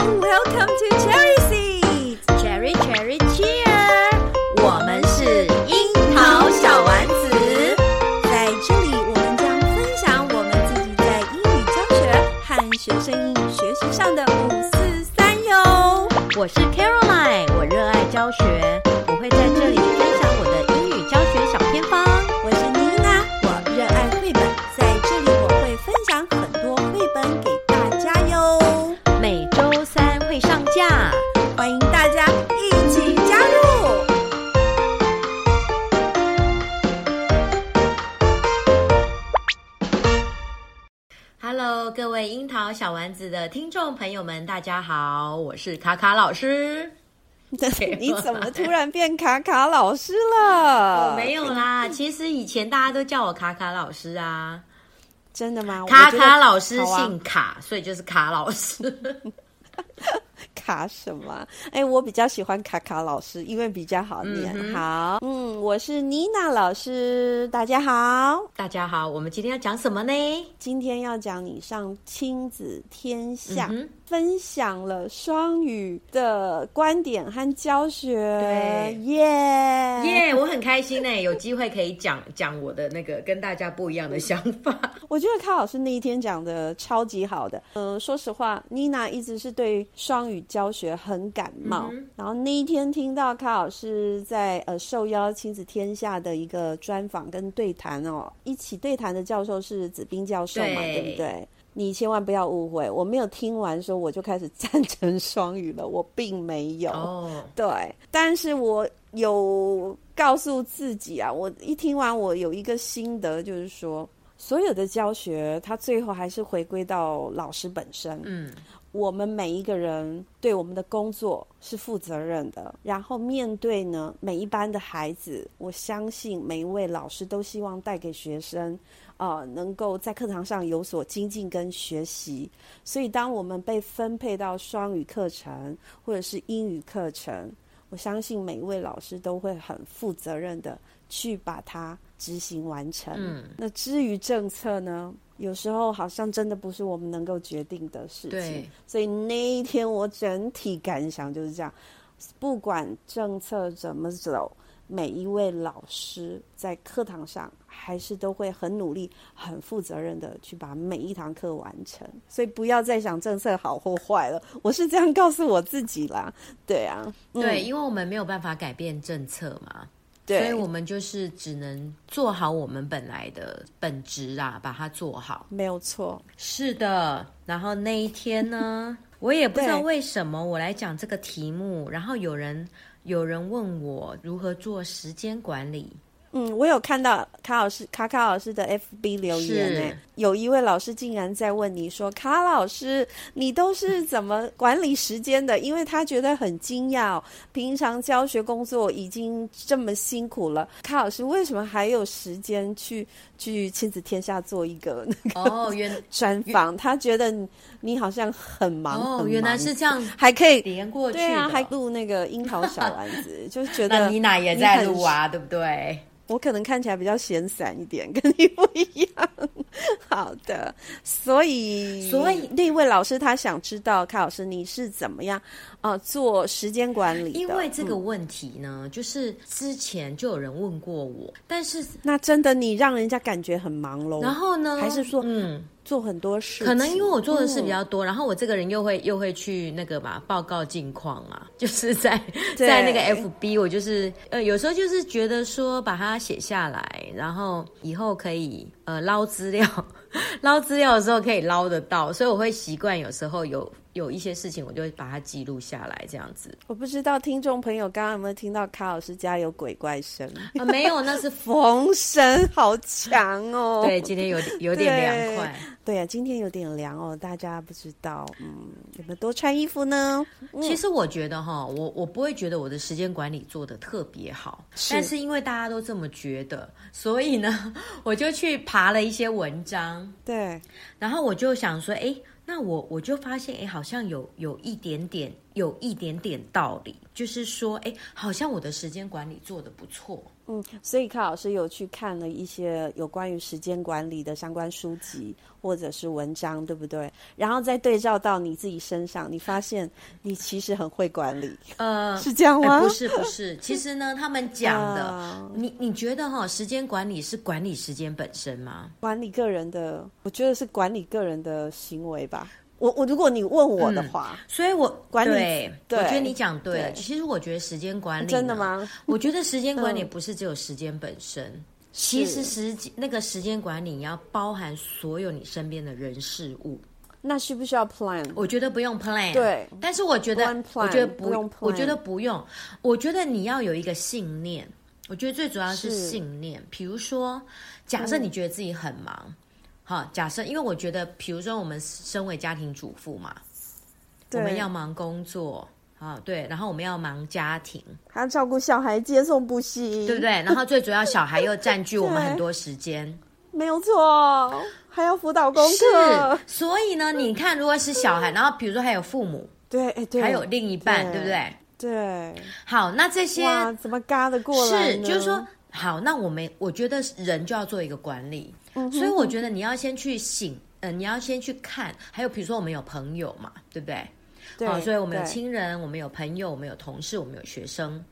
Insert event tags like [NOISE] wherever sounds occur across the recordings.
Welcome to Cherry Seeds, Cherry Cherry Cheer。我们是樱桃小丸子，在这里我们将分享我们自己在英语教学和学生英语学习上的五四三哟。我是 Caroline，我热爱教学，众朋友们，大家好，我是卡卡老师。[LAUGHS] 你怎么突然变卡卡老师了？我没有啦，其实以前大家都叫我卡卡老师啊。真的吗？卡卡老师姓卡，啊、所以就是卡老师。卡什么？哎，我比较喜欢卡卡老师，因为比较好念。嗯、好，嗯，我是妮娜老师，大家好，大家好。我们今天要讲什么呢？今天要讲你上亲子天下。嗯分享了双语的观点和教学，对，耶耶，我很开心呢，有机会可以讲讲我的那个跟大家不一样的想法。[LAUGHS] 我觉得卡老师那一天讲的超级好的。嗯、呃，说实话，妮娜一直是对双语教学很感冒。嗯、然后那一天听到卡老师在呃受邀亲子天下的一个专访跟对谈哦，一起对谈的教授是子彬教授嘛，对，对不对？你千万不要误会，我没有听完说我就开始赞成双语了，我并没有。哦，对，但是我有告诉自己啊，我一听完我有一个心得，就是说，所有的教学它最后还是回归到老师本身。嗯，我们每一个人对我们的工作是负责任的，然后面对呢每一班的孩子，我相信每一位老师都希望带给学生。啊、呃，能够在课堂上有所精进跟学习，所以当我们被分配到双语课程或者是英语课程，我相信每一位老师都会很负责任的去把它执行完成。嗯，那至于政策呢，有时候好像真的不是我们能够决定的事情。对，所以那一天我整体感想就是这样，不管政策怎么走。每一位老师在课堂上还是都会很努力、很负责任的去把每一堂课完成，所以不要再想政策好或坏了。我是这样告诉我自己啦。对啊，对，嗯、因为我们没有办法改变政策嘛，对，所以我们就是只能做好我们本来的本职啊，把它做好。没有错，是的。然后那一天呢，我也不知道为什么我来讲这个题目，然后有人。有人问我如何做时间管理。嗯，我有看到卡老师卡卡老师的 FB 留言呢，有一位老师竟然在问你说：“卡老师，你都是怎么管理时间的？”因为他觉得很惊讶，平常教学工作已经这么辛苦了，卡老师为什么还有时间去去亲子天下做一个那 [LAUGHS] 个哦，原 [LAUGHS] 专访？他觉得你好像很忙，哦，原来是这样，还可以连过去，对啊，还录那个樱桃小丸子，[LAUGHS] 就是觉得妮娜也在录啊，对不对？我可能看起来比较闲散一点，[LAUGHS] 跟你不一样。好的，所以所以那位老师他想知道，卡老师你是怎么样啊、呃、做时间管理？因为这个问题呢，嗯、就是之前就有人问过我，但是那真的你让人家感觉很忙喽。然后呢，还是说嗯。做很多事，可能因为我做的事比较多，嗯、然后我这个人又会又会去那个嘛报告近况啊，[LAUGHS] 就是在在那个 FB，我就是呃有时候就是觉得说把它写下来，然后以后可以呃捞资料，[LAUGHS] 捞资料的时候可以捞得到，所以我会习惯有时候有。有一些事情，我就会把它记录下来，这样子。我不知道听众朋友刚刚有没有听到卡老师家有鬼怪声 [LAUGHS] 啊？没有，那是 [LAUGHS] 风声，好强哦。对，今天有有点凉快。对呀、啊，今天有点凉哦。大家不知道，嗯，有没有多穿衣服呢？嗯、其实我觉得哈，我我不会觉得我的时间管理做的特别好，是但是因为大家都这么觉得，所以呢，我就去爬了一些文章。对，然后我就想说，哎。那我我就发现，哎，好像有有一点点，有一点点道理，就是说，哎，好像我的时间管理做得不错。嗯，所以柯老师有去看了一些有关于时间管理的相关书籍或者是文章，对不对？然后再对照到你自己身上，你发现你其实很会管理，呃，是这样吗？欸、不是，不是。[LAUGHS] 其实呢，他们讲的，呃、你你觉得哈，时间管理是管理时间本身吗？管理个人的，我觉得是管理个人的行为吧。我我如果你问我的话，嗯、所以我管理对，对我觉得你讲对了。对其实我觉得时间管理真的吗？我觉得时间管理不是只有时间本身，嗯、其实时间那个时间管理你要包含所有你身边的人事物。那需不需要 plan？我觉得不用 plan。对，但是我觉得 plan, 我觉得不，不用 plan 我觉得不用。我觉得你要有一个信念。我觉得最主要是信念。比如说，假设你觉得自己很忙。嗯好，假设，因为我觉得，比如说我们身为家庭主妇嘛，我们要忙工作啊，对，然后我们要忙家庭，还要照顾小孩、接送补习，对不对？然后最主要，小孩又占据我们很多 [LAUGHS] 时间，没有错，还要辅导功课。是，所以呢，你看，如果是小孩，然后比如说还有父母，对，对，还有另一半，对，对不对？对。好，那这些怎么嘎得过来？是，就是说，好，那我们我觉得人就要做一个管理。所以我觉得你要先去醒，呃，你要先去看，还有比如说我们有朋友嘛，对不对？对。好，所以我们有亲人，我们有朋友，我们有同事，我们有学生。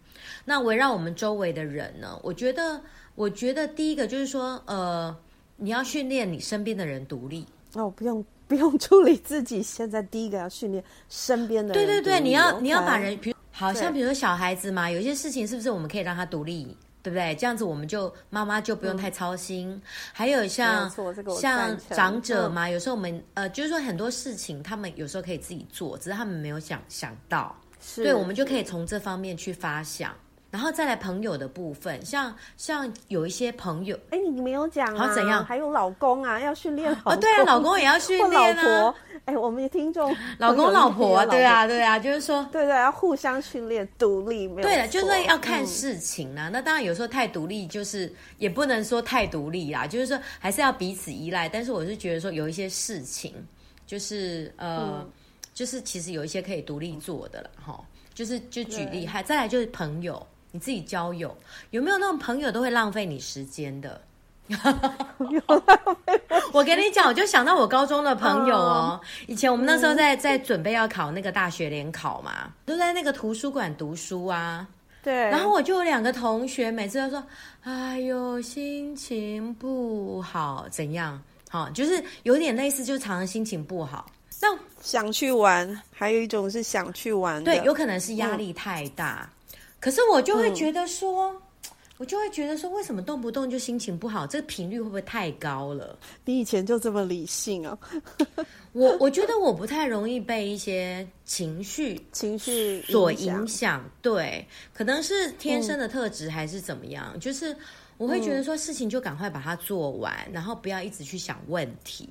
那围绕我们周围的人呢？我觉得，我觉得第一个就是说，呃，你要训练你身边的人独立。哦，不用不用处理自己，现在第一个要训练身边的人。对对对，你要你要把人，比如好像比如说小孩子嘛，有些事情是不是我们可以让他独立？对不对？这样子我们就妈妈就不用太操心。嗯、还有像、这个、像长者嘛，嗯、有时候我们呃，就是说很多事情他们有时候可以自己做，只是他们没有想想到。是对，我们就可以从这方面去发想。然后再来朋友的部分，像像有一些朋友，哎，你没有讲啊？好怎样？还有老公啊，要训练老公。哦，对啊，老公也要训练啊。哎，我们的听众，[LAUGHS] 老公老婆，对啊，对啊，就是说，对对，要互相训练，独立没有。对了，就是要看事情啦。那当然有时候太独立，就是也不能说太独立啦，就是说还是要彼此依赖。但是我是觉得说有一些事情，就是呃，就是其实有一些可以独立做的了哈。就是就举例，还再来就是朋友。你自己交友有没有那种朋友都会浪费你时间的？我跟你讲，我就想到我高中的朋友哦。以前我们那时候在在准备要考那个大学联考嘛，都在那个图书馆读书啊。对。然后我就有两个同学，每次都说：“哎呦，心情不好，怎样？”好，就是有点类似，就常常心情不好。那想去玩，还有一种是想去玩，对，有可能是压力太大。可是我就会觉得说，嗯、我就会觉得说，为什么动不动就心情不好？这个频率会不会太高了？你以前就这么理性啊？我我觉得我不太容易被一些情绪情绪所影响。对，可能是天生的特质还是怎么样？嗯、就是我会觉得说，事情就赶快把它做完，嗯、然后不要一直去想问题。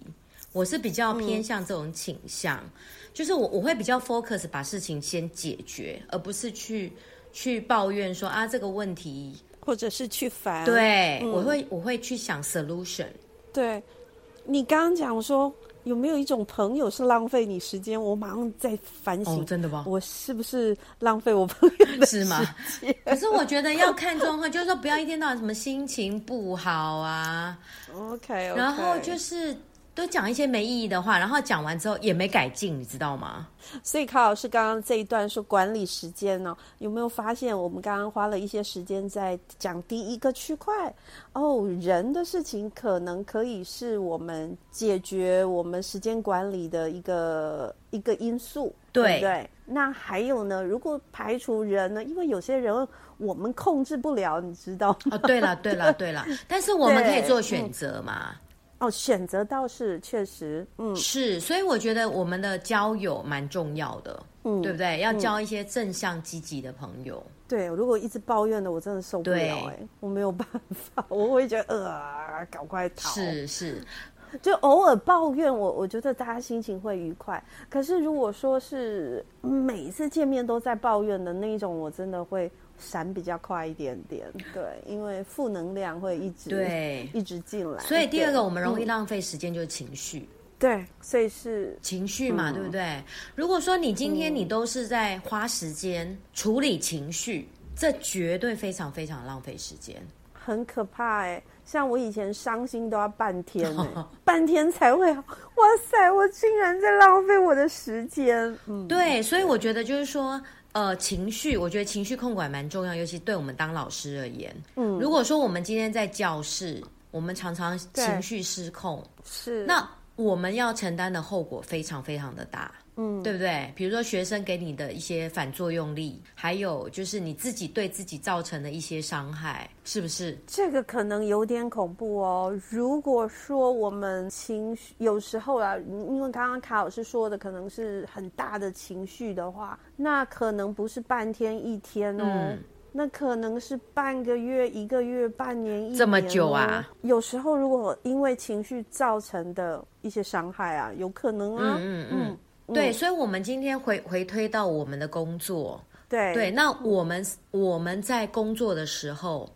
我是比较偏向这种倾向，嗯、就是我我会比较 focus 把事情先解决，而不是去。去抱怨说啊，这个问题，或者是去烦，对、嗯、我会我会去想 solution。对，你刚刚讲说有没有一种朋友是浪费你时间？我马上在反省，哦、真的吗？我是不是浪费我朋友的时间？是吗？可是我觉得要看状况，就是说不要一天到晚什么心情不好啊。[LAUGHS] OK，, okay. 然后就是。都讲一些没意义的话，然后讲完之后也没改进，你知道吗？所以卡老师刚刚这一段说管理时间呢、哦，有没有发现我们刚刚花了一些时间在讲第一个区块？哦，人的事情可能可以是我们解决我们时间管理的一个一个因素，对，对不对？那还有呢？如果排除人呢？因为有些人我们控制不了，你知道吗？哦，对了，对了，对了，但是我们可以 [LAUGHS] 做选择嘛。哦，选择倒是确实，嗯，是，所以我觉得我们的交友蛮重要的，嗯，对不对？要交一些正向积极的朋友。对，如果一直抱怨的，我真的受不了，哎，我没有办法，[LAUGHS] 我会觉得呃，赶快逃。是是，就偶尔抱怨，我我觉得大家心情会愉快。可是如果说是每一次见面都在抱怨的那一种，我真的会。闪比较快一点点，对，因为负能量会一直对一直进来。所以第二个我们容易浪费时间就是情绪，对，所以是情绪嘛，嗯、对不对？如果说你今天你都是在花时间处理情绪，嗯、这绝对非常非常浪费时间。很可怕哎。像我以前伤心都要半天呢，[LAUGHS] 半天才会好。哇塞，我竟然在浪费我的时间。嗯，对，所以我觉得就是说，呃，情绪，我觉得情绪控管蛮重要，尤其对我们当老师而言。嗯，如果说我们今天在教室，我们常常情绪失控，是那我们要承担的后果非常非常的大。嗯，对不对？比如说学生给你的一些反作用力，还有就是你自己对自己造成的一些伤害，是不是？这个可能有点恐怖哦。如果说我们情绪有时候啊，因为刚刚卡老师说的可能是很大的情绪的话，那可能不是半天一天哦，嗯、那可能是半个月、一个月、半年、一年、哦、这么久啊。有时候如果因为情绪造成的一些伤害啊，有可能啊，嗯嗯。嗯嗯对，所以，我们今天回回推到我们的工作，对对，那我们我们在工作的时候，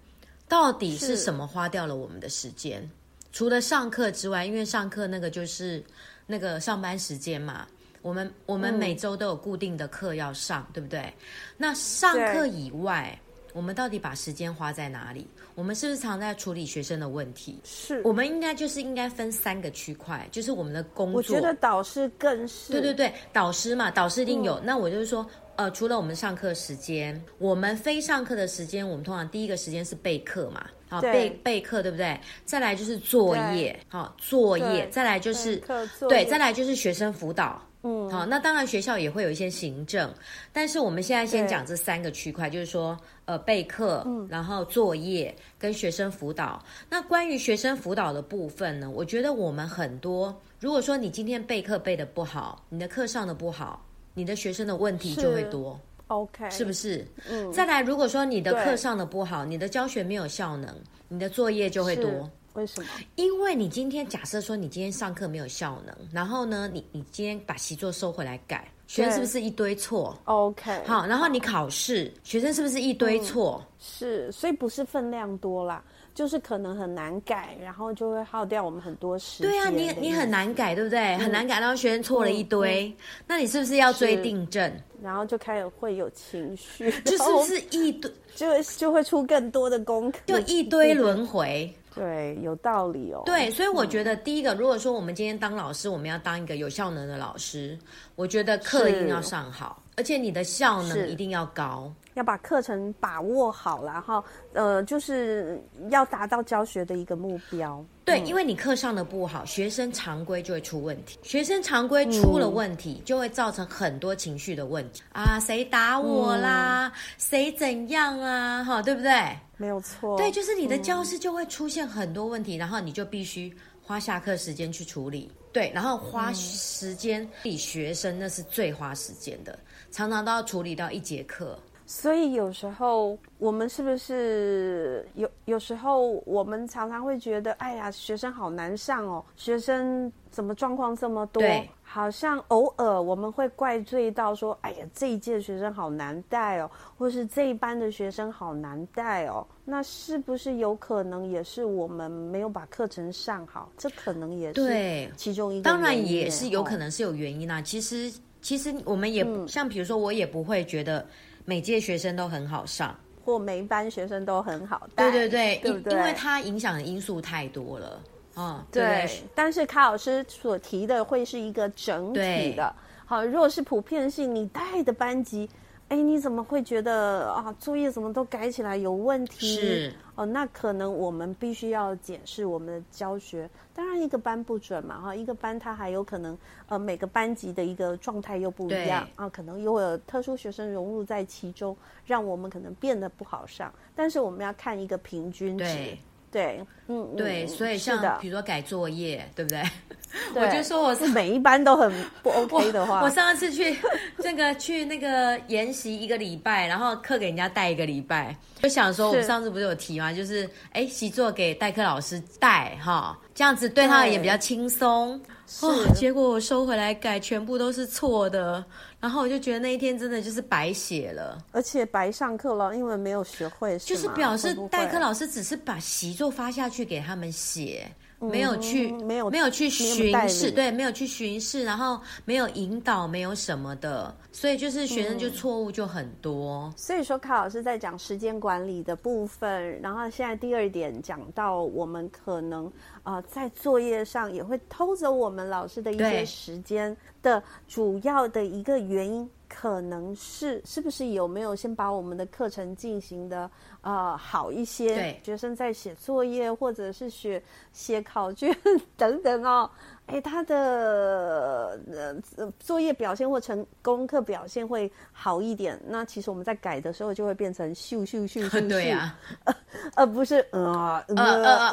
到底是什么花掉了我们的时间？除了上课之外，因为上课那个就是那个上班时间嘛，我们我们每周都有固定的课要上，嗯、对不对？那上课以外。我们到底把时间花在哪里？我们是不是常在处理学生的问题？是，我们应该就是应该分三个区块，就是我们的工作。我觉得导师更是。对对对，导师嘛，导师一定有。嗯、那我就是说，呃，除了我们上课时间，我们非上课的时间，我们通常第一个时间是备课嘛，好备备课，对不对？再来就是作业，好作业，再来就是对，再来就是学生辅导。嗯，好，那当然学校也会有一些行政，但是我们现在先讲这三个区块，就是说，呃，备课，嗯，然后作业跟学生辅导。那关于学生辅导的部分呢，我觉得我们很多，如果说你今天备课备的不好，你的课上的不好，你的学生的问题就会多，OK，是不是？嗯，再来，如果说你的课上的不好，你的教学没有效能，你的作业就会多。为什么？因为你今天假设说你今天上课没有效能，然后呢，你你今天把习作收回来改，学生是不是一堆错？OK，好，然后你考试，学生是不是一堆错？嗯，是，所以不是分量多啦，就是可能很难改，然后就会耗掉我们很多时间。对啊，你你很难改，对不对？嗯，很难改，然后学生错了一堆，嗯，那你是不是要追订正？然后就开始会有情绪，就 [LAUGHS] 是不是一堆，[LAUGHS] 就就会出更多的功课，就一堆轮回。对，有道理哦。对，所以我觉得第一个，如果说我们今天当老师，我们要当一个有效能的老师，我觉得课一定要上好，而且你的效能一定要高，要把课程把握好，然后呃，就是要达到教学的一个目标。对，因为你课上的不好，学生常规就会出问题。学生常规出了问题，就会造成很多情绪的问题啊，谁打我啦？谁怎样啊？哈，对不对？没有错。对，就是你的教室就会出现很多问题，然后你就必须花下课时间去处理。对，然后花时间理学生，那是最花时间的，常常都要处理到一节课。所以有时候我们是不是有有时候我们常常会觉得，哎呀，学生好难上哦，学生怎么状况这么多？对，好像偶尔我们会怪罪到说，哎呀，这一届学生好难带哦，或是这一班的学生好难带哦。那是不是有可能也是我们没有把课程上好？这可能也是其中一个。当然也是有可能是有原因啦。哦、其实其实我们也、嗯、像比如说，我也不会觉得。每届学生都很好上，或每一班学生都很好带，对对对，对不对？因为它影响的因素太多了，嗯，对，对，对。但是卡老师所提的会是一个整体的，好，如果是普遍性，你带的班级。哎，你怎么会觉得啊？作业怎么都改起来有问题？是哦，那可能我们必须要检视我们的教学。当然，一个班不准嘛，哈，一个班它还有可能，呃，每个班级的一个状态又不一样啊，可能又会有特殊学生融入在其中，让我们可能变得不好上。但是我们要看一个平均值。对对，嗯，对，所以像比如说改作业，对不对？[LAUGHS] 我就说我是每一班都很不 OK 的话，我，我上一次去那个去那个研习一个礼拜，然后课给人家带一个礼拜，就想说我们上次不是有提吗？就是哎，习作给代课老师带哈，这样子对他也比较轻松。是，结果我收回来改，全部都是错的。然后我就觉得那一天真的就是白写了，而且白上课了，因为没有学会。就是表示代课老师只是把习作发下去给他们写，没有去，没有没有去巡视，对，没有去巡视，然后没有引导，没有什么的，所以就是学生就错误就很多。嗯、所以说，卡老师在讲时间管理的部分，然后现在第二点讲到我们可能啊、呃、在作业上也会偷走我们老师的一些时间的主要的一个原因。可能是是不是有没有先把我们的课程进行的呃好一些？对，学生在写作业或者是写写考卷 [LAUGHS] 等等哦。哎，他的呃作业表现或成功课表现会好一点，那其实我们在改的时候就会变成咻咻咻咻咻，[LAUGHS] 对呀、啊，而不是呃呃呃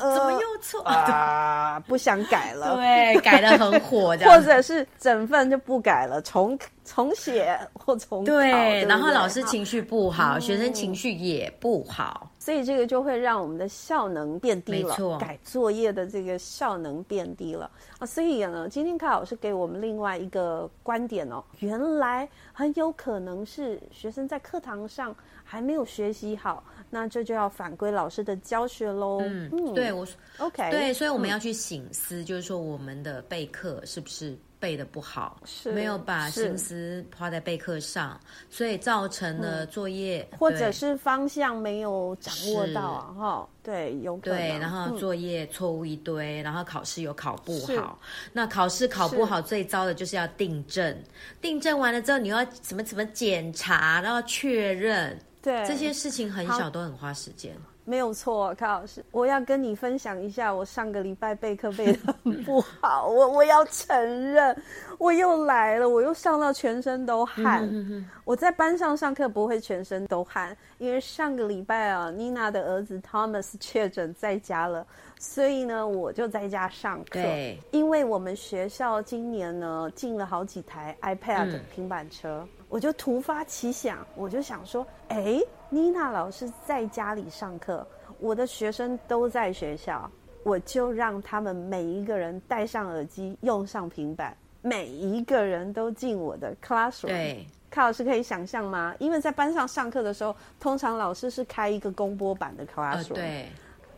呃，怎么又错啊？不想改了，[LAUGHS] 对，改的很火，[LAUGHS] 或者是整份就不改了，重重写或重考，对，对对然后老师情绪不好，嗯、学生情绪也不好。所以这个就会让我们的效能变低了，没错，改作业的这个效能变低了啊。所以呢，今天卡老师给我们另外一个观点哦，原来很有可能是学生在课堂上还没有学习好，那这就要反归老师的教学喽。嗯，嗯对我 OK，对，所以我们要去醒思，嗯、就是说我们的备课是不是？背的不好，是没有把心思花在备课上，所以造成了作业、嗯、或者是方向没有掌握到啊，哈，对，有可能，对，然后作业错误一堆，嗯、然后考试又考不好，那考试考不好，最糟的就是要订正，订正完了之后，你要怎么怎么检查，然后确认，对，这些事情很小都很花时间。没有错，卡老师，我要跟你分享一下，我上个礼拜备课备的很不好，我我要承认，我又来了，我又上到全身都汗。我在班上上课不会全身都汗，因为上个礼拜啊，妮娜的儿子 Thomas 确诊在家了，所以呢，我就在家上课。对，因为我们学校今年呢进了好几台 iPad、嗯、平板车。我就突发奇想，我就想说，哎，妮娜老师在家里上课，我的学生都在学校，我就让他们每一个人戴上耳机，用上平板，每一个人都进我的 classroom。对，卡老师可以想象吗？因为在班上上课的时候，通常老师是开一个公播版的 classroom。呃，对。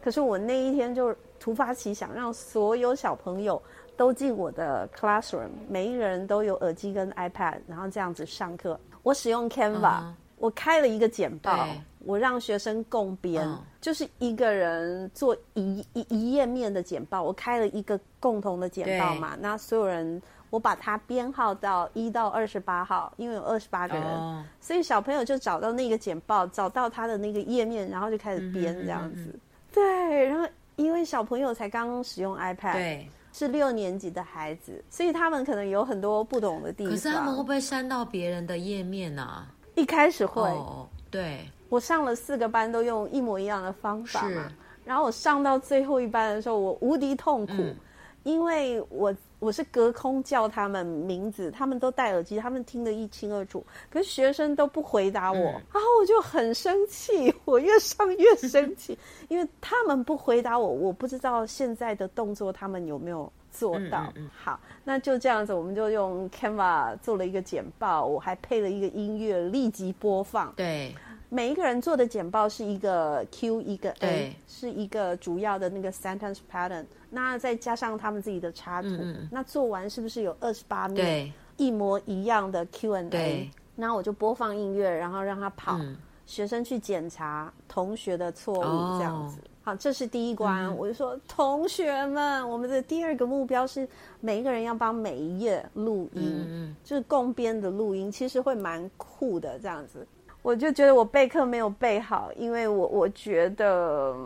可是我那一天就突发奇想，让所有小朋友。都进我的 classroom，每一个人都有耳机跟 iPad，然后这样子上课。我使用 Canva，、uh huh. 我开了一个简报，我让学生共编，uh. 就是一个人做一一一页面的简报。我开了一个共同的简报嘛，那所有人我把它编号到一到二十八号，因为有二十八个人，uh. 所以小朋友就找到那个简报，找到他的那个页面，然后就开始编这样子。Uh. 对，然后因为小朋友才刚刚使用 iPad。对。是六年级的孩子，所以他们可能有很多不懂的地方。可是他们会不会删到别人的页面呢、啊？一开始会。Oh, 对，我上了四个班，都用一模一样的方法嘛。是然后我上到最后一班的时候，我无敌痛苦，嗯、因为我。我是隔空叫他们名字，他们都戴耳机，他们听得一清二楚。可是学生都不回答我，嗯、然后我就很生气，[LAUGHS] 我越上越生气，因为他们不回答我，我不知道现在的动作他们有没有做到。嗯嗯嗯好，那就这样子，我们就用 Canva 做了一个简报，我还配了一个音乐，立即播放。对。每一个人做的简报是一个 Q 一个 A，是一个主要的那个 sentence pattern。那再加上他们自己的插图，嗯、那做完是不是有二十八面对一模一样的 Q and A？那我就播放音乐，然后让他跑，嗯、学生去检查同学的错误，这样子。哦、好，这是第一关。嗯、我就说，同学们，我们的第二个目标是每一个人要帮每一页录音，嗯、就是共编的录音，其实会蛮酷的，这样子。我就觉得我备课没有备好，因为我我觉得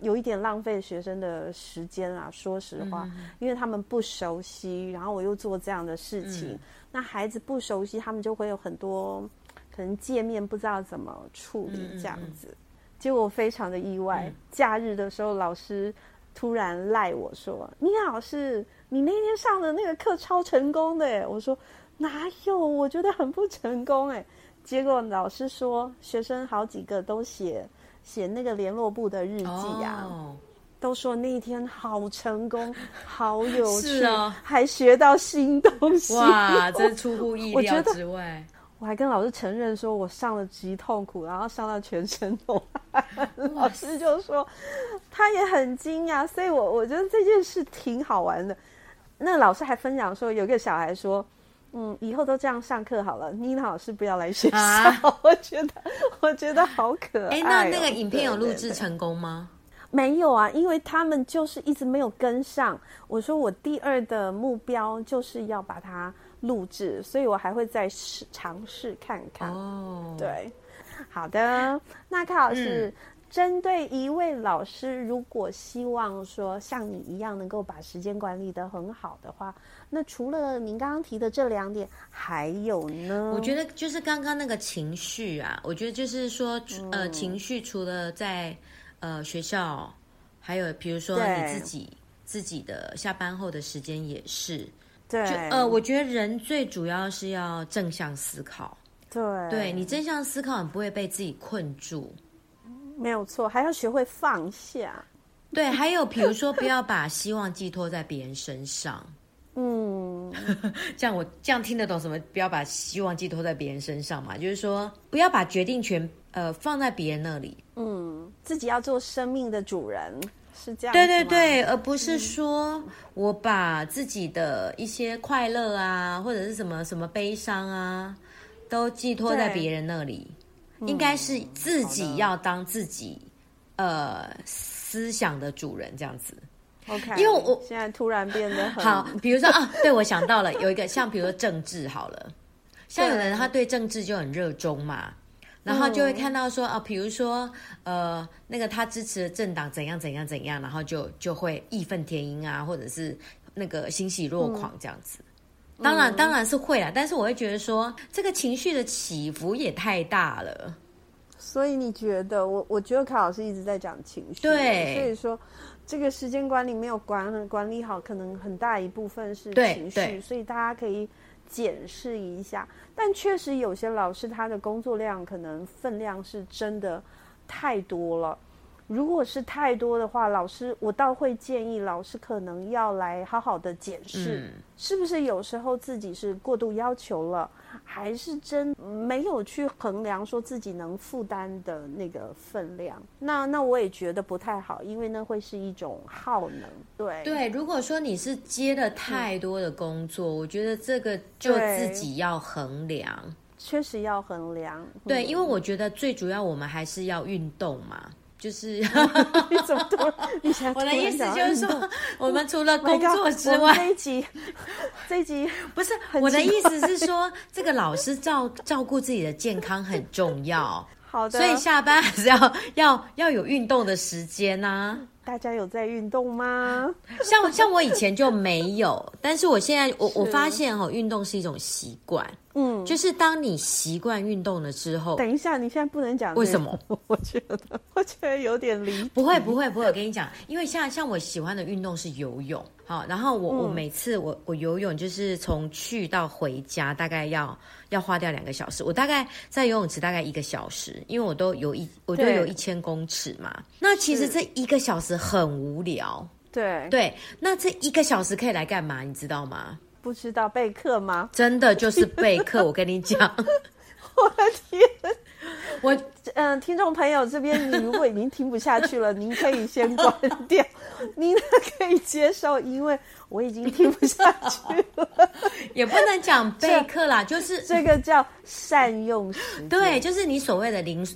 有一点浪费学生的时间啊。说实话，嗯、因为他们不熟悉，然后我又做这样的事情，嗯、那孩子不熟悉，他们就会有很多可能界面不知道怎么处理这样子。结果我非常的意外，嗯、假日的时候老师突然赖我说：“你好，老师，你那天上的那个课超成功的。”哎，我说哪有？我觉得很不成功哎。结果老师说，学生好几个都写写那个联络部的日记啊，oh. 都说那一天好成功，[LAUGHS] 好有趣，哦、还学到新东西。哇，真出乎意料 [LAUGHS] 之外。我还跟老师承认说我上了极痛苦，然后上到全身都汗。老师就说他也很惊讶，所以我我觉得这件事挺好玩的。那老师还分享说，有个小孩说，嗯，以后都这样上课好了，妮娜老师不要来学校。啊、[LAUGHS] 我觉得我觉得好可爱、哦。哎，那那个影片有录制成功吗？没有啊，因为他们就是一直没有跟上。我说我第二的目标就是要把它录制，所以我还会再试尝试看看。哦，对，好的。那卡老师，嗯、针对一位老师，如果希望说像你一样能够把时间管理得很好的话，那除了您刚刚提的这两点，还有呢？我觉得就是刚刚那个情绪啊，我觉得就是说，嗯、呃，情绪除了在。呃，学校还有比如说你自己自己的下班后的时间也是，对，呃，我觉得人最主要是要正向思考，对，对你正向思考，你不会被自己困住，没有错，还要学会放下，对，还有比如说不要把希望寄托在别人身上，嗯，[LAUGHS] 这样我这样听得懂什么？不要把希望寄托在别人身上嘛，就是说不要把决定权。呃，放在别人那里，嗯，自己要做生命的主人，是这样。对对对，而不是说我把自己的一些快乐啊，嗯、或者是什么什么悲伤啊，都寄托在别人那里。应该是自己要当自己，嗯、呃，思想的主人，这样子。OK，因为我现在突然变得很好，比如说啊，对，我想到了有一个，像比如说政治好了，像有的人他对政治就很热衷嘛。然后就会看到说啊，比如说呃，那个他支持的政党怎样怎样怎样，然后就就会义愤填膺啊，或者是那个欣喜若狂这样子。嗯、当然当然是会啊，但是我会觉得说这个情绪的起伏也太大了。所以你觉得我我觉得卡老师一直在讲情绪，对，所以说这个时间管理没有管管理好，可能很大一部分是情绪，所以大家可以。检视一下，但确实有些老师他的工作量可能分量是真的太多了。如果是太多的话，老师我倒会建议老师可能要来好好的检视，嗯、是不是有时候自己是过度要求了。还是真没有去衡量说自己能负担的那个分量，那那我也觉得不太好，因为那会是一种耗能。对对，如果说你是接了太多的工作，嗯、我觉得这个就自己要衡量，确实要衡量。对，嗯、因为我觉得最主要我们还是要运动嘛。就是你 [LAUGHS] 怎么突然？你想 [LAUGHS] 我的意思就是说，我们除了工作之外，这一集这一集不是我的意思是说，这个老师照照顾自己的健康很重要。[LAUGHS] 好的，所以下班还是要要要有运动的时间呐、啊。大家有在运动吗？像像我以前就没有，但是我现在我我发现哦，运动是一种习惯。嗯，就是当你习惯运动了之后，等一下，你现在不能讲为什么？[LAUGHS] 我觉得我觉得有点离。不会不会不会，我跟你讲，因为像像我喜欢的运动是游泳，好，然后我、嗯、我每次我我游泳就是从去到回家大概要要花掉两个小时，我大概在游泳池大概一个小时，因为我都有一我都有一千公尺嘛。那其实这一个小时很无聊，对对，那这一个小时可以来干嘛？你知道吗？不知道备课吗？真的就是备课，[LAUGHS] 我跟你讲，我的天！我嗯、呃，听众朋友这边，你如果已经听不下去了，您可以先关掉，[LAUGHS] 您可以接受，因为。我已经听不下去了，也不能讲备课啦，就是 [LAUGHS] 这个叫善用时间。对，就是你所谓的零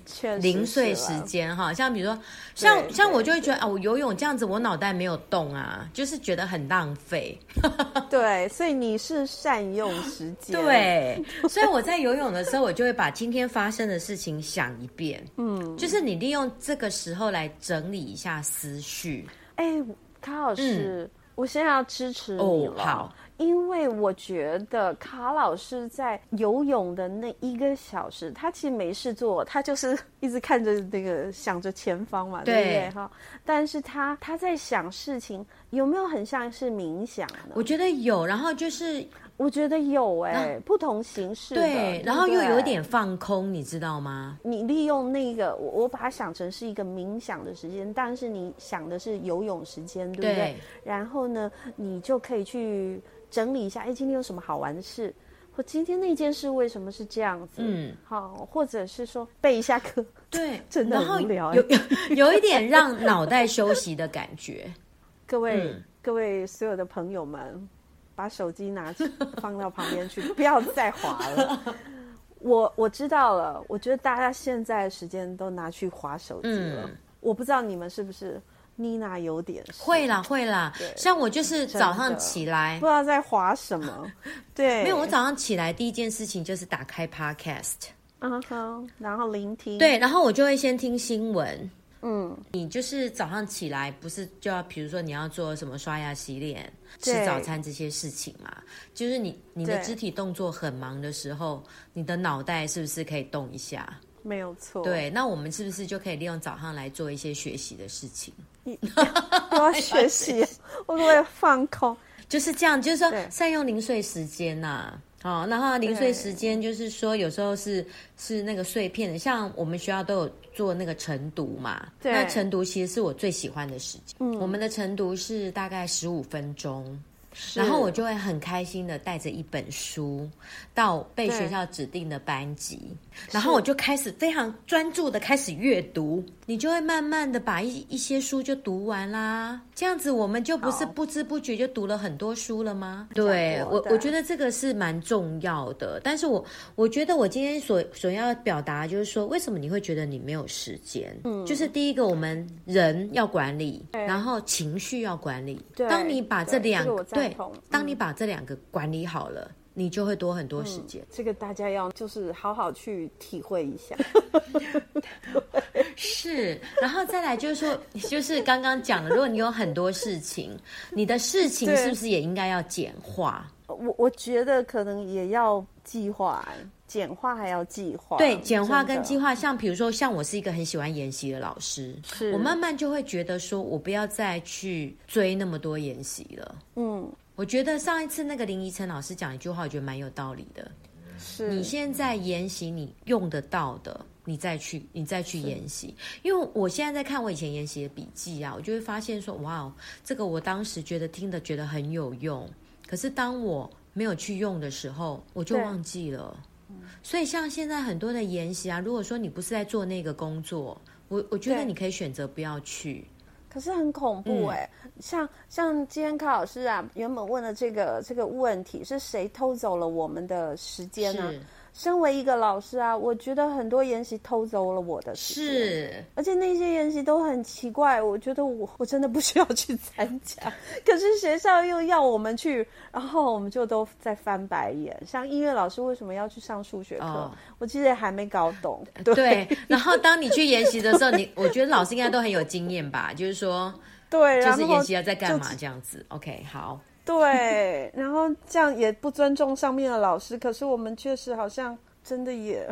零碎时间哈，像比如说，像像我就会觉得啊，我游泳这样子，我脑袋没有动啊，就是觉得很浪费。[LAUGHS] 对，所以你是善用时间。对，所以我在游泳的时候，我就会把今天发生的事情想一遍。嗯，就是你利用这个时候来整理一下思绪。哎，卡老师。嗯我现在要支持你了，哦、好，因为我觉得卡老师在游泳的那一个小时，他其实没事做，他就是 [LAUGHS] 一直看着那个想着前方嘛，对，对不对？哈，但是他他在想事情，有没有很像是冥想呢？我觉得有，然后就是。我觉得有哎、欸，不同形式的，对，然后又有点放空，你知道吗？你利用那个，我我把它想成是一个冥想的时间，但是你想的是游泳时间，对不对？对，然后呢，你就可以去整理一下，哎，今天有什么好玩的事，我今天那件事为什么是这样子？嗯，好，或者是说背一下课，对，[LAUGHS] 真的很无聊，有有有一点让脑袋休息的感觉。[LAUGHS] 各位、嗯、各位所有的朋友们，把手机拿去放到旁边去，[LAUGHS] 不要再滑了。[LAUGHS] 我我知道了，我觉得大家现在的时间都拿去滑手机了。嗯、我不知道你们是不是。妮娜有点会啦会啦，像我就是早上起来不知道在滑什么，[LAUGHS] 对，没有，我早上起来第一件事情就是打开 Podcast，嗯哼，然后聆听，对，然后我就会先听新闻，嗯，你就是早上起来不是就要比如说你要做什么刷牙洗脸、吃早餐这些事情嘛，就是你你的肢体动作很忙的时候，你的脑袋是不是可以动一下？没有错，对，那我们是不是就可以利用早上来做一些学习的事情？[LAUGHS] 我要学习，[LAUGHS] 我可不可以放空？就是这样，就是说善用零碎时间呐、啊。好，然后零碎时间就是说，有时候是是那个碎片的，像我们学校都有做那个晨读嘛。对，那晨读其实是我最喜欢的时间。嗯，我们的晨读是大概十五分钟。然后我就会很开心的带着一本书到被学校指定的班级，然后我就开始非常专注的开始阅读，你就会慢慢的把一一些书就读完啦。这样子我们就不是不知不觉就读了很多书了吗？对，我我觉得这个是蛮重要的。但是我我觉得我今天所所要表达就是说，为什么你会觉得你没有时间？嗯，就是第一个我们人要管理，然后情绪要管理。对，当你把这两个对。对，当你把这两个管理好了，嗯、你就会多很多时间。嗯、这个大家要就是好好去体会一下。[LAUGHS] 是，然后再来就是说，[LAUGHS] 就是刚刚讲的，如果你有很多事情，你的事情是不是也应该要简化？我我觉得可能也要计划，简化还要计划。对，简化跟计划，像比如说，像我是一个很喜欢研习的老师，是我慢慢就会觉得说，我不要再去追那么多研习了。嗯。我觉得上一次那个林怡晨老师讲一句话，我觉得蛮有道理的。是你现在研习你用得到的，你再去你再去研习。因为我现在在看我以前研习的笔记啊，我就会发现说，哇哦，这个我当时觉得听的觉得很有用，可是当我没有去用的时候，我就忘记了。所以像现在很多的研习啊，如果说你不是在做那个工作，我我觉得你可以选择不要去。可是很恐怖哎、欸，嗯、像像今天柯老师啊，原本问的这个这个问题是谁偷走了我们的时间呢？身为一个老师啊，我觉得很多研习偷走了我的时间，是，而且那些研习都很奇怪，我觉得我我真的不需要去参加，[LAUGHS] 可是学校又要我们去，然后我们就都在翻白眼。像音乐老师为什么要去上数学课？哦、我其实也还没搞懂。对，对，然后当你去研习的时候，你 [LAUGHS] 我觉得老师应该都很有经验吧？就是说，对，就是研习要在干嘛这样子？OK，好。对，然后这样也不尊重上面的老师，可是我们确实好像真的也，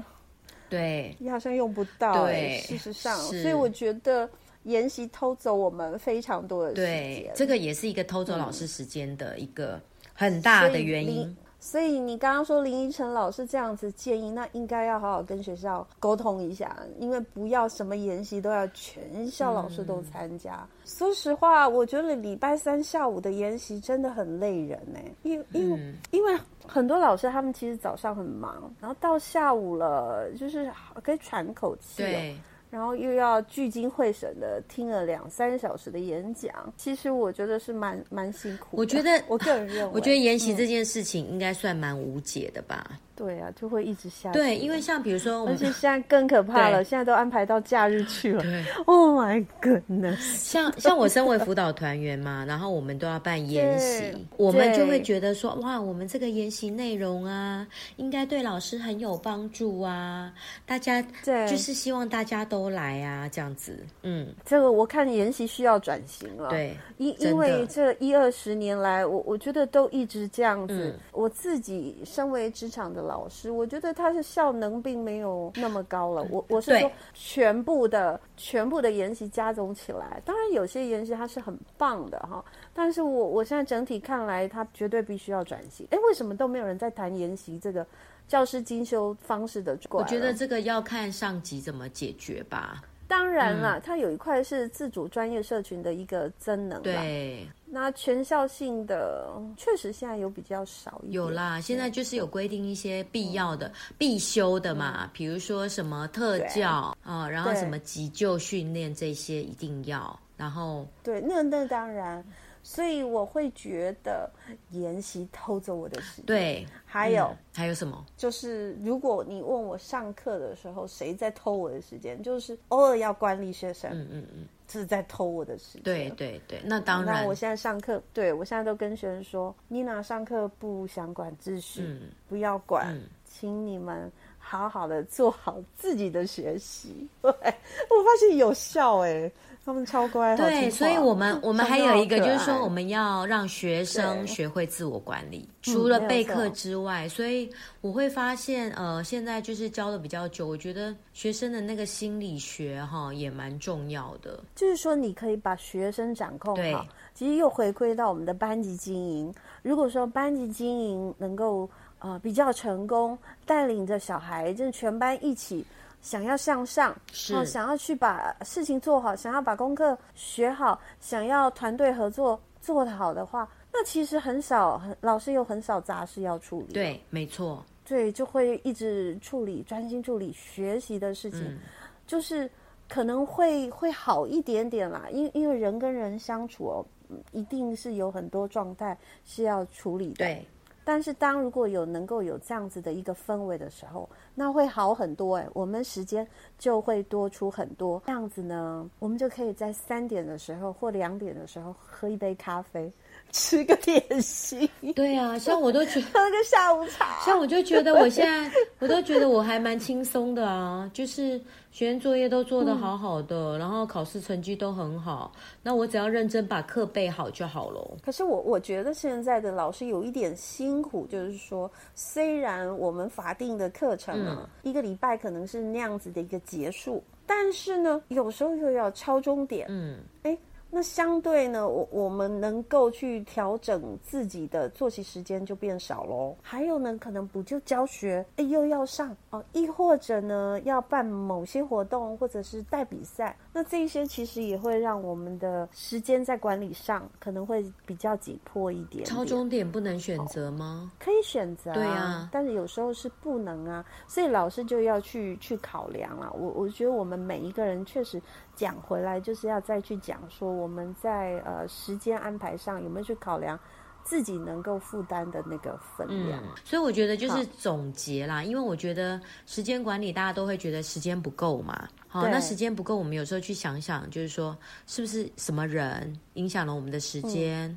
对，也好像用不到。对，事实上，所以我觉得研习偷走我们非常多的时间。对，这个也是一个偷走老师时间的一个很大的原因。所以你刚刚说林依晨老师这样子建议，那应该要好好跟学校沟通一下，因为不要什么研习都要全校老师都参加。嗯、说实话，我觉得礼拜三下午的研习真的很累人呢，因为因因为很多老师他们其实早上很忙，然后到下午了就是可以喘口气。对。然后又要聚精会神的听了两三小时的演讲，其实我觉得是蛮蛮辛苦的。我觉得，我个人认为，我觉得研习这件事情应该算蛮无解的吧。对啊，就会一直下。对，因为像比如说，而且现在更可怕了，现在都安排到假日去了。对，[LAUGHS] Oh my goodness！[LAUGHS] 像像我身为辅导团员嘛，然后我们都要办研习，我们就会觉得说，哇，我们这个研习内容啊，应该对老师很有帮助啊，大家对，就是希望大家都来啊，这样子。嗯，这个我看研习需要转型了。对，因因为这一二十年来，我我觉得都一直这样子。我自己身为职场的老老师，我觉得他的效能并没有那么高了。我我是说，全部的全部的研习加总起来，当然有些研习它是很棒的哈，但是我我现在整体看来，他绝对必须要转型。哎，为什么都没有人在谈研习这个教师精修方式的？我觉得这个要看上级怎么解决吧。当然啦，嗯、它有一块是自主专业社群的一个增能。对，那全校性的确实现在有比较少一点。有啦，现在就是有规定一些必要的、嗯、必修的嘛，比如说什么特教啊、呃，然后什么急救训练这些一定要。然后，对，那那当然。所以我会觉得研习偷走我的时间。对，还有、嗯、还有什么？就是如果你问我上课的时候谁在偷我的时间，就是偶尔要管理学生，嗯嗯嗯，这是在偷我的时间。对对对，那当然。那我现在上课，对我现在都跟学生说，妮娜上课不想管秩序，嗯、不要管，嗯、请你们好好的做好自己的学习。对，[LAUGHS] 我发现有效哎。他们超乖，对，所以我们我们还有一个就是说，我们要让学生学会自我管理，除了备课之外，所以我会发现，呃，现在就是教的比较久，我觉得学生的那个心理学哈也蛮重要的。就是说，你可以把学生掌控好，其实又回归到我们的班级经营。如果说班级经营能够呃比较成功，带领着小孩，就是全班一起。想要向上，是、哦、想要去把事情做好，想要把功课学好，想要团队合作做得好的话，那其实很少，很老师有很少杂事要处理。对，没错。对，就会一直处理，专心处理学习的事情，嗯、就是可能会会好一点点啦。因为因为人跟人相处哦，一定是有很多状态是要处理的。对。但是，当如果有能够有这样子的一个氛围的时候，那会好很多哎，我们时间就会多出很多。这样子呢，我们就可以在三点的时候或两点的时候喝一杯咖啡。[LAUGHS] 吃个点心，对啊，像我都觉得 [LAUGHS] 喝个下午茶，像我就觉得我现在 [LAUGHS] 我都觉得我还蛮轻松的啊，就是学生作业都做得好好的，嗯、然后考试成绩都很好，那我只要认真把课备好就好了。可是我我觉得现在的老师有一点辛苦，就是说，虽然我们法定的课程啊，嗯、一个礼拜可能是那样子的一个结束，但是呢，有时候又要敲钟点，嗯，哎。那相对呢，我我们能够去调整自己的作息时间就变少喽。还有呢，可能补救教学，哎，又要上哦，亦或者呢，要办某些活动，或者是带比赛。那这一些其实也会让我们的时间在管理上可能会比较紧迫一点点。敲钟点不能选择吗？可以选择啊，对啊，但是有时候是不能啊，所以老师就要去去考量啊。我我觉得我们每一个人确实讲回来就是要再去讲说我们在呃时间安排上有没有去考量。自己能够负担的那个分量，嗯，所以我觉得就是总结啦。因为我觉得时间管理，大家都会觉得时间不够嘛。好，那时间不够，我们有时候去想想，就是说是不是什么人影响了我们的时间？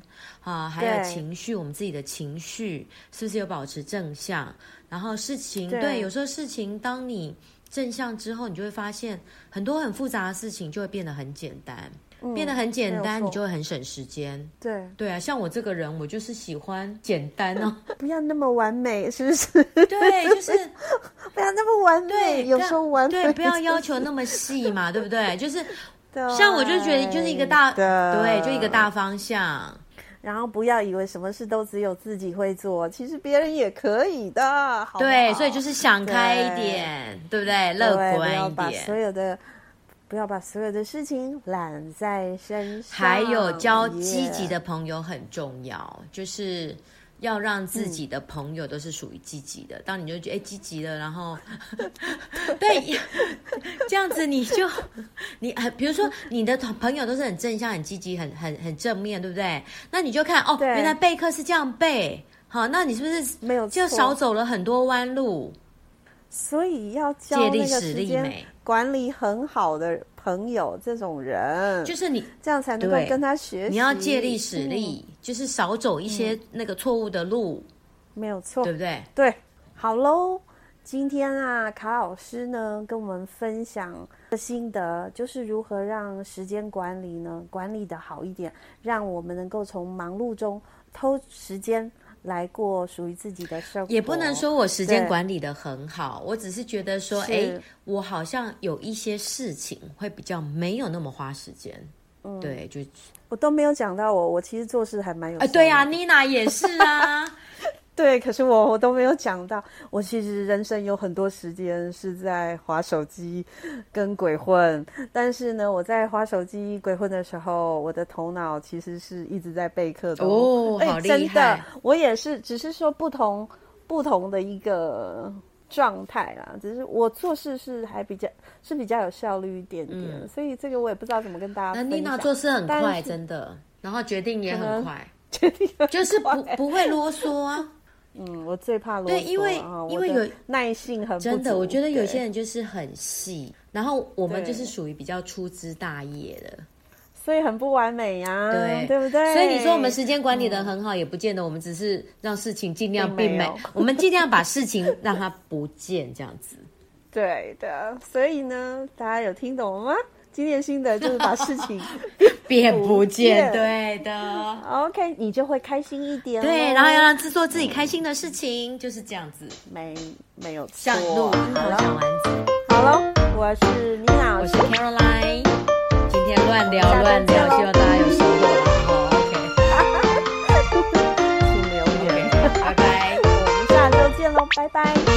嗯、啊，还有情绪，我们自己的情绪是不是有保持正向？然后事情，对，对，有时候事情当你正向之后，你就会发现很多很复杂的事情就会变得很简单。变得很简单，嗯、你就会很省时间。对对啊，像我这个人，我就是喜欢简单哦，[LAUGHS] 不要那么完美，是不是？[LAUGHS] 对，就是 [LAUGHS] 不要那么完美。对，有时候完美，对，不要要求那么细嘛，对不对？就是像我就觉得就是一个大，对，就一个大方向。然后不要以为什么事都只有自己会做，其实别人也可以的。好好对，所以就是想开一点，对，对不对？乐观一点，所有的。不要把所有的事情揽在身上。还有交积极的朋友很重要就是要让自己的朋友都是属于积极的。嗯、当你就觉得哎积极了，然后 [LAUGHS] 对，[LAUGHS] 这样子你就你很，比如说 [LAUGHS] 你的朋友都是很正向、很积极、很很很正面，对不对？那你就看哦，原来备课是这样备，好，那你是不是没有就少走了很多弯路？所以要交那个时间管理很好的朋友，这种人就是你，这样才能够跟他学习。你要借力使力，嗯、就是少走一些那个错误的路，嗯、没有错，对不对？对，好喽。今天啊，卡老师呢跟我们分享的心得，就是如何让时间管理呢管理的好一点，让我们能够从忙碌中偷时间。来过属于自己的生活，也不能说我时间管理的很好，我只是觉得说，哎，我好像有一些事情会比较没有那么花时间。嗯，对，就我都没有讲到我，我其实做事还蛮有。哎、呃，对啊，妮娜也是啊，[LAUGHS] 对，可是我我都没有讲到，我其实人生有很多时间是在滑手机跟鬼混，但是呢，我在滑手机鬼混的时候，我的头脑其实是一直在备课的哦，好厉害！真的，我也是，只是说不同不同的一个状态啦，只是我做事是还比较是比较有效率一点点，嗯、所以这个我也不知道怎么跟大家。那妮娜做事很快，真的，然后决定也很快，决定就是不不会啰嗦啊。嗯，我最怕啰嗦。对，因为因为有耐性很真的，我觉得有些人就是很细，然后我们就是属于比较粗枝大叶的，所以很不完美呀，对对不对？所以你说我们时间管理的很好，也不见得我们只是让事情尽量变美，[LAUGHS] 我们尽量把事情让它不见这样子。对的，所以呢，大家有听懂了吗？今天新的 [LAUGHS] 就是把事情 [LAUGHS] 变不见对的。Ok 你就会开心一点对然后要让自做自己开心的事情就是这样子。没没有像鹿樱桃小丸子。好了我是你好我是 caroline 今天乱聊乱聊希望大家有收获。好 ok 哈哈哈哈哈留言拜拜。我们下周见喽拜拜。